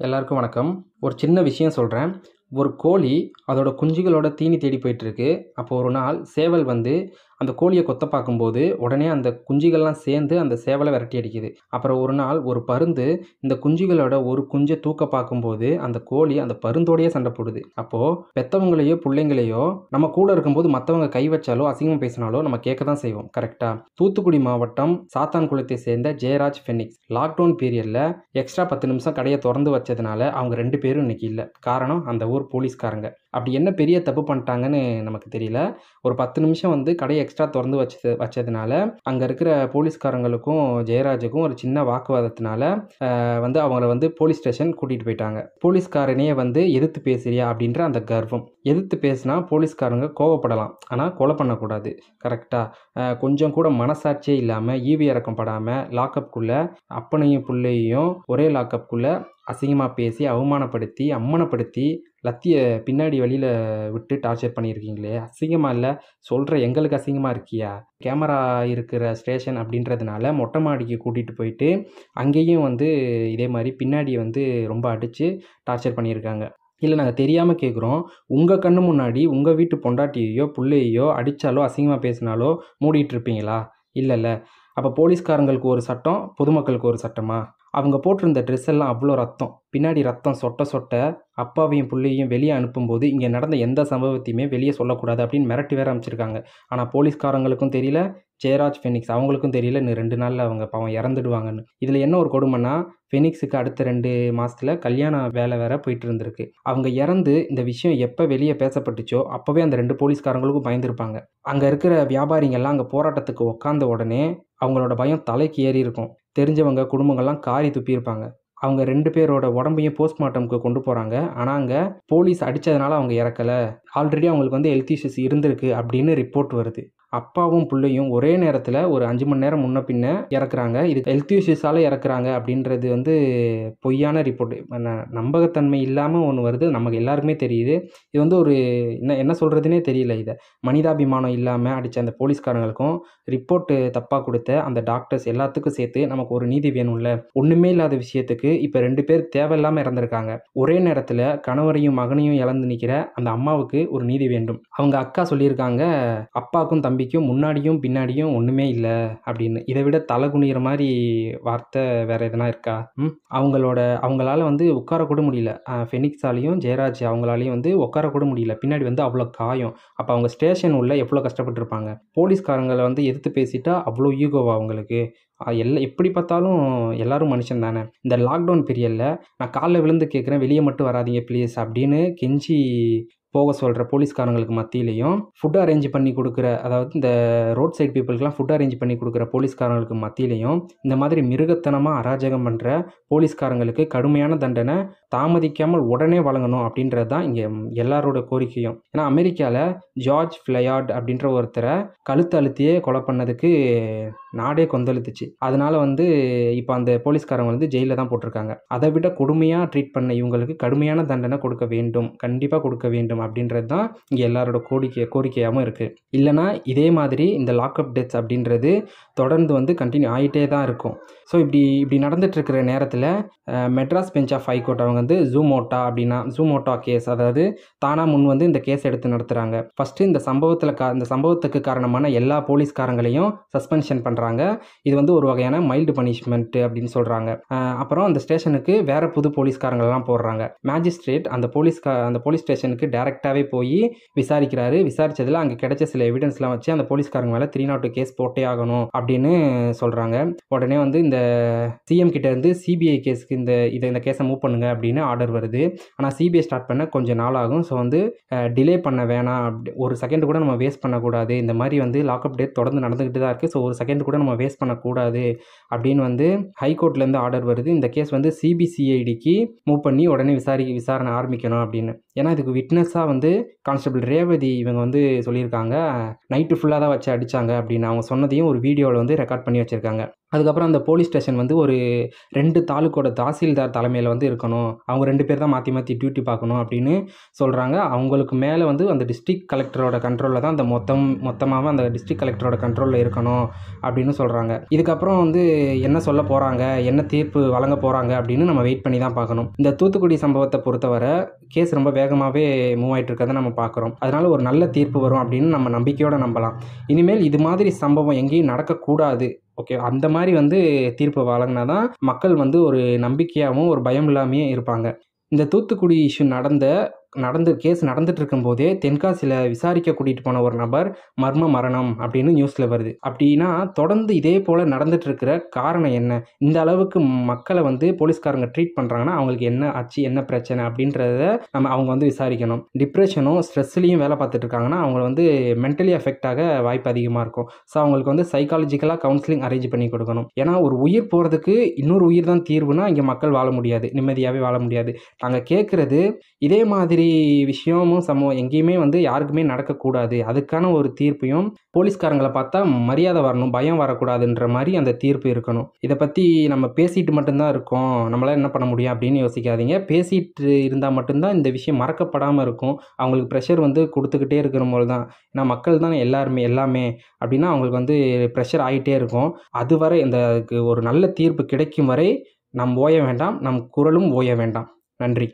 எல்லாருக்கும் வணக்கம். ஒரு சின்ன விஷயம் சொல்கிறேன் ஒரு கோழி அதோட குஞ்சுகளோட தீனி தேடி போயிட்டுருக்கு அப்போ ஒரு நாள் சேவல் வந்து அந்த கோழியை கொத்த பார்க்கும்போது உடனே அந்த குஞ்சுகள்லாம் சேர்ந்து அந்த சேவலை விரட்டி அடிக்குது. அப்புறம் ஒரு நாள் ஒரு பருந்து இந்த குஞ்சுகளோட ஒரு குஞ்சை தூக்க பார்க்கும்போது அந்த கோழி அந்த பருந்தோடையே சண்டை போடுது. அப்போது பெற்றவங்களையோ பிள்ளைங்களையோ நம்ம கூட இருக்கும்போது மற்றவங்க கை வச்சாலோ அசிங்கம் பேசினாலோ நம்ம கேட்க தான் செய்வோம். கரெக்டாக தூத்துக்குடி மாவட்டம் சாத்தான்குளத்தை சேர்ந்த ஜெயராஜ் ஃபெனிக்ஸ் லாக்டவுன் பீரியடில் எக்ஸ்ட்ரா பத்து நிமிஷம் கடையை திறந்து வச்சதுனால அவங்க ரெண்டு பேரும் இன்னைக்கு இல்லை. காரணம் அந்த ஊர் போலீஸ்காரங்க. அப்படி என்ன பெரிய தப்பு பண்ணிட்டாங்கன்னு நமக்கு தெரியல. ஒரு பத்து நிமிஷம் வந்து கடையை எக்ஸ்ட்ரா திறந்து வச்சது வச்சதுனால அங்கே இருக்கிற போலீஸ்காரங்களுக்கும் ஜெயராஜுக்கும் ஒரு சின்ன வாக்குவாதத்தினால வந்து அவங்கள வந்து போலீஸ் ஸ்டேஷன் கூட்டிகிட்டு போயிட்டாங்க. போலீஸ்காரனையே வந்து எதிர்த்து பேசுறியா? அப்படின்ற அந்த கர்வம். எதிர்த்து பேசினா போலீஸ்காரங்க கோவப்படலாம். ஆனால் கொலை பண்ணக்கூடாது. கரெக்டாக கொஞ்சம் கூட மனசாட்சியே இல்லாமல் ஈவி இறக்கம் படாமல் லாக்கப்புக்குள்ளே அப்பனையும் பிள்ளையும் ஒரே லாக்கப்புக்குள்ளே அசிங்கமாக பேசி அவமானப்படுத்தி அம்மனப்படுத்தி லத்திய பின்னாடி வழியில் விட்டு டார்ச்சர் பண்ணியிருக்கீங்களே? அசிங்கமாக இல்லை? சொல்கிற எங்களுக்கு அசிங்கமாக இருக்கியா? கேமரா இருக்கிற ஸ்டேஷன் அப்படின்றதுனால மொட்டை மாடிக்கு கூட்டிகிட்டு போயிட்டு அங்கேயும் வந்து இதே மாதிரி பின்னாடி வந்து ரொம்ப அடித்து டார்ச்சர் பண்ணியிருக்காங்க. இல்லை நாங்கள் தெரியாமல் கேட்குறோம் உங்கள் கண்ணு முன்னாடி உங்கள் வீட்டு பொண்டாட்டியையோ பிள்ளையையோ அடித்தாலோ அசிங்கமாக பேசினாலோ மூடிட்டு இருப்பீங்களா? இல்லைல்ல அப்போ போலீஸ்காரங்களுக்கு ஒரு சட்டம் பொதுமக்களுக்கு ஒரு சட்டமா? அவங்க போட்டிருந்த ட்ரெஸ் எல்லாம் அவ்வளோ ரத்தம். பின்னாடி ரத்தம் சொட்ட சொட்ட. அப்பாவையும் பிள்ளையும் வெளியே அனுப்பும்போது இங்கே நடந்த எந்த சம்பவத்தையுமே வெளியே சொல்லக்கூடாது அப்படின்னு மிரட்டி வேற அமைச்சிருக்காங்க. ஆனால் போலீஸ்காரங்களுக்கும் தெரியல ஜெயராஜ் ஃபெனிக்ஸ் அவங்களுக்கும் தெரியல இன்னும் ரெண்டு நாளில் அவங்க பாவம் இறந்துடுவாங்கன்னு. இதில் என்ன ஒரு கொடுமைன்னா ஃபெனிக்ஸுக்கு அடுத்த ரெண்டு மாதத்தில் கல்யாண வேலை வேற போயிட்டு இருந்திருக்கு. அவங்க இறந்து இந்த விஷயம் எப்போ வெளியே பேசப்பட்டுச்சோ அப்போவே அந்த ரெண்டு போலீஸ்காரங்களுக்கும் பயந்துருப்பாங்க. அங்கே இருக்கிற வியாபாரிங்கள்லாம் அங்கே போராட்டத்துக்கு உட்காந்த உடனே அவங்களோட பயம் தலைக்கு ஏறி இருக்கும் தெரிஞ்சவங்க குடும்பங்கள்லாம் காரி துப்பியிருப்பாங்க. அவங்க ரெண்டு பேரோட உடம்பையும் போஸ்ட்மார்ட்டம்க்கு கொண்டு போகிறாங்க ஆனால் அங்கே போலீஸ் அடித்ததுனால அவங்க இறக்கலை. ஆல்ரெடி அவங்களுக்கு வந்து ஹெல்த் இஷ்யூஸ் இருந்திருக்கு அப்படின்னு ரிப்போர்ட் வருது. அப்பாவும் பிள்ளையும் ஒரே நேரத்தில் ஒரு அஞ்சு மணி நேரம் முன்ன பின்ன இறக்குறாங்க. இது ஹெல்த் இஷ்யூஸால் இறக்குறாங்க அப்படின்றது வந்து பொய்யான ரிப்போர்ட் நம்பகத்தன்மை இல்லாமல் ஒன்று வருது. நமக்கு எல்லாருக்குமே தெரியுது. இது வந்து ஒரு என்ன என்ன சொல்கிறதுனே தெரியல இதை. மனிதாபிமானம் இல்லாமல் அடித்த அந்த போலீஸ்காரங்களுக்கும் ரிப்போர்ட்டு தப்பாக கொடுத்த அந்த டாக்டர்ஸ் எல்லாத்துக்கும் சேர்த்து நமக்கு ஒரு நீதி வேணும்ல. ஒன்றுமே இல்லாத விஷயத்துக்கு இப்போ ரெண்டு பேர் தேவையில்லாமல் இறந்துருக்காங்க. ஒரே நேரத்தில் கணவரையும் மகனையும் இழந்து நிற்கிற அந்த அம்மாவுக்கு ஒரு நீதி வேண்டும். அவங்க அக்கா சொல்லியிருக்காங்க அப்பாவுக்கும் தம்பி தம்பிக்கும் முன்னாடியும் பின்னாடியும் ஒன்றுமே இல்லை அப்படின்னு. இதை விட தலை குனிகிற மாதிரி வார்த்தை வேறு எதனா இருக்கா? ம்? அவங்களோட அவங்களால வந்து உட்கார கூட முடியல. ஃபெனிக்ஸாலையும் ஜெயராஜ் அவங்களாலையும் வந்து உட்கார கூட முடியல. பின்னாடி வந்து அவ்வளோ காயம். அப்போ அவங்க ஸ்டேஷன் உள்ள எவ்வளோ கஷ்டப்பட்டிருப்பாங்க? போலீஸ்காரங்களை வந்து எதிர்த்து பேசிட்டா அவ்வளோ ஈகோவா அவங்களுக்கு? எல்லா எப்படி பார்த்தாலும் எல்லாரும் மனுஷன் தானே. இந்த லாக்டவுன் பீரியடில் நான் காலைல விழுந்து கேட்குறேன் வெளியே மட்டும் வராதிங்க ப்ளீஸ் அப்படின்னு கெஞ்சி போக சொல்கிற போலீஸ்காரங்களுக்கு மத்தியிலையும் ஃபுட் அரேஞ்ச் பண்ணி கொடுக்குற அதாவது இந்த ரோட் சைட் பீப்புளுக்குலாம் ஃபுட் அரேஞ்ச் பண்ணி கொடுக்குற போலீஸ்காரங்களுக்கு மத்தியிலையும் இந்த மாதிரி மிருகத்தனமாக அராஜகம் பண்ணுற போலீஸ்காரங்களுக்கு கடுமையான தண்டனை தாமதிக்காமல் உடனே வழங்கணும் அப்படின்றது தான் இங்கே எல்லாரோட கோரிக்கையும். ஏன்னா அமெரிக்காவில் ஜார்ஜ் ஃப்ளையார்ட் அப்படின்ற ஒருத்தரை கழுத்து அழுத்தியே கொலை பண்ணதுக்கு நாடே கொந்தளித்துச்சு. அதனால வந்து இப்போ அந்த போலீஸ்காரங்க வந்து ஜெயிலில் தான் போட்டிருக்காங்க. அதை விட கொடுமையாக ட்ரீட் பண்ண இவங்களுக்கு கடுமையான தண்டனை கொடுக்க வேண்டும் கண்டிப்பாக கொடுக்க வேண்டும் அப்படின்றது தான் இங்கே எல்லாரோட கோரிக்கை கோரிக்கையாகவும் இருக்குது இல்லைனா இதே மாதிரி இந்த லாக்அப் டெத்ஸ் அப்படின்றது தொடர்ந்து வந்து கண்டினியூ ஆகிட்டே தான் இருக்கும். ஸோ இப்படி இப்படி நடந்துட்டு இருக்கிற நேரத்தில் மெட்ராஸ் பெஞ்ச் ஆஃப் ஹைகோர்ட் அவங்க வந்து ஜூமோட்டா அப்படின்னா ஜூமோட்டா கேஸ் அதாவது தானா முன் வந்து இந்த கேஸ் எடுத்து நடத்துகிறாங்க ஃபஸ்ட்டு இந்த சம்பவத்தில் கா இந்த சம்பவத்துக்கு காரணமான எல்லா போலீஸ்காரங்களையும் சஸ்பென்ஷன் பண்ணுறாங்க இது வந்து ஒரு வகையான மைல்டு பனிஷ்மெண்ட் அப்படின்னு சொல்கிறாங்க அப்புறம் அந்த ஸ்டேஷனுக்கு வேறு புது போலீஸ்காரங்களெலாம் போடுறாங்க. மேஜிஸ்ட்ரேட் அந்த போலீஸ்கா அந்த போலீஸ் ஸ்டேஷனுக்கு டேரெக்டாகவே போய் விசாரிக்கிறாரு. விசாரித்ததில் அங்கே கிடைச்ச சில எவிடன்ஸ்லாம் வச்சு அந்த போலீஸ்காரங்க மேலே த்ரீ நாட் கேஸ் போட்டே ஆகணும் அப்படின்னு சொல்கிறாங்க உடனே வந்து இந்த சிஎம் கிட்டேருந்து சிபிஐ கேஸ்க்கு இந்த இதை இந்த கேஸை மூவ் பண்ணுங்க அப்படின்னு அப்படின்னு ஆர்டர் வருது. ஆனால் சிபிஐ ஸ்டார்ட் பண்ண கொஞ்சம் நாள் ஆகும். ஸோ வந்து டிலே பண்ண வேணாம். அப்படி ஒரு செகண்ட் கூட நம்ம வேஸ்ட் பண்ணக்கூடாது. இந்த மாதிரி வந்து லாக்அப் டேட் தொடர்ந்து நடந்துக்கிட்டு தான் இருக்குது ஸோ ஒரு செகண்ட் கூட நம்ம வேஸ்ட் பண்ணக்கூடாது. அப்படின்னு வந்து ஹைகோர்ட்லேருந்து ஆர்டர் வருது. இந்த கேஸ் வந்து சிபிசிஐடிக்கு மூவ் பண்ணி உடனே விசாரி விசாரணை ஆரம்பிக்கணும் அப்படின்னு. ஏன்னா இதுக்கு விட்னஸாக வந்து கான்ஸ்டபிள் ரேவதி இவங்க வந்து சொல்லியிருக்காங்க. நைட்டு ஃபுல்லாக தான் வச்சு அடித்தாங்க அப்படின்னு. அவங்க சொன்னதையும் ஒரு வீடியோவில் வந்து ரெக்கார்ட் பண்ணி வச்சுருக்காங்க. அதுக்கப்புறம் அந்த போலீஸ் ஸ்டேஷன் வந்து ஒரு ரெண்டு தாலுக்கோட தாசில்தார் தலைமையில் வந்து இருக்கணும். அவங்க ரெண்டு பேர் தான் மாற்றி மாற்றி டியூட்டி பார்க்கணும் அப்படின்னு சொல்கிறாங்க அவங்களுக்கு மேலே வந்து அந்த டிஸ்ட்ரிக்ட் கலெக்டரோட கண்ட்ரோலில் தான் அந்த மொத்தம் மொத்தமாக அந்த டிஸ்ட்ரிக்ட் கலெக்டரோட கண்ட்ரோலில் இருக்கணும் அப்படின்னு சொல்கிறாங்க இதுக்கப்புறம் வந்து என்ன சொல்ல போகிறாங்க என்ன தீர்ப்பு வழங்க போகிறாங்க அப்படின்னு நம்ம வெயிட் பண்ணி தான் பார்க்கணும். இந்த தூத்துக்குடி சம்பவத்தை பொறுத்தவரை கேஸ் ரொம்ப வேகமாகவே மூவ் ஆகிட்டு இருக்கிறத நம்ம பார்க்குறோம். அதனால் ஒரு நல்ல தீர்ப்பு வரும் அப்படின்னு நம்ம நம்பிக்கையோடு நம்பலாம். இனிமேல் இது மாதிரி சம்பவம் எங்கேயும் நடக்கக்கூடாது. ஓகே அந்த மாதிரி வந்து தீர்ப்பு வழங்கினா தான் மக்கள் வந்து ஒரு நம்பிக்கையாகவும் ஒரு பயம் இல்லாமையும் இருப்பாங்க. இந்த தூத்துக்குடி இஷ்யூ நடந்த நடந்து கேஸ் நடந்துட்டு இருக்கும்போதே தென்காசியில் விசாரிக்க கூட்டிகிட்டு போன ஒரு நபர் மர்ம மரணம் அப்படின்னு நியூஸில் வருது. அப்படின்னா தொடர்ந்து இதே போல் நடந்துட்டு இருக்கிற காரணம் என்ன? இந்த அளவுக்கு மக்களை வந்து போலீஸ்காரங்க ட்ரீட் பண்ணுறாங்கன்னா அவங்களுக்கு என்ன ஆச்சு என்ன பிரச்சனை அப்படின்றத நம்ம அவங்க வந்து விசாரிக்கணும். டிப்ரெஷனும் ஸ்ட்ரெஸ்லையும் வேலை பார்த்துட்டு இருக்காங்கன்னா அவங்க வந்து மென்டலி அஃபெக்ட் ஆக வாய்ப்பு அதிகமாக இருக்கும். ஸோ அவங்களுக்கு வந்து சைக்காலஜிக்கலாக கவுன்சிலிங் அரேஞ்ச் பண்ணி கொடுக்கணும். ஏன்னா ஒரு உயிர் போகிறதுக்கு இன்னொரு உயிர் தான் தீர்வுனா இங்கே மக்கள் வாழ முடியாது. நிம்மதியாகவே வாழ முடியாது. நாங்கள் கேட்குறது இதே மாதிரி விஷயமும் சமூகம் எங்கேயுமே வந்து யாருக்குமே நடக்கக்கூடாது. அதுக்கான ஒரு தீர்ப்பையும் போலீஸ்காரங்களை பார்த்தா மரியாதை வரணும் பயம் வரக்கூடாதுன்ற மாதிரி அந்த தீர்ப்பு இருக்கணும். இதை பற்றி நம்ம பேசிட்டு மட்டும்தான் இருக்கோம். நம்மளால் என்ன பண்ண முடியும் அப்படின்னு யோசிக்காதீங்க. பேசிட்டு இருந்தால் மட்டும்தான் இந்த விஷயம் மறக்கப்படாமல் இருக்கும். அவங்களுக்கு ப்ரெஷர் வந்து கொடுத்துக்கிட்டே இருக்கிற போது தான். ஏன்னா மக்கள் தான் எல்லாருமே எல்லாமே அப்படின்னா அவங்களுக்கு வந்து ப்ரெஷர் ஆகிட்டே இருக்கும். அதுவரை இந்த அதுக்கு ஒரு நல்ல தீர்ப்பு கிடைக்கும் வரை நம் ஓய வேண்டாம் நம் குரலும் ஓய வேண்டாம். நன்றி.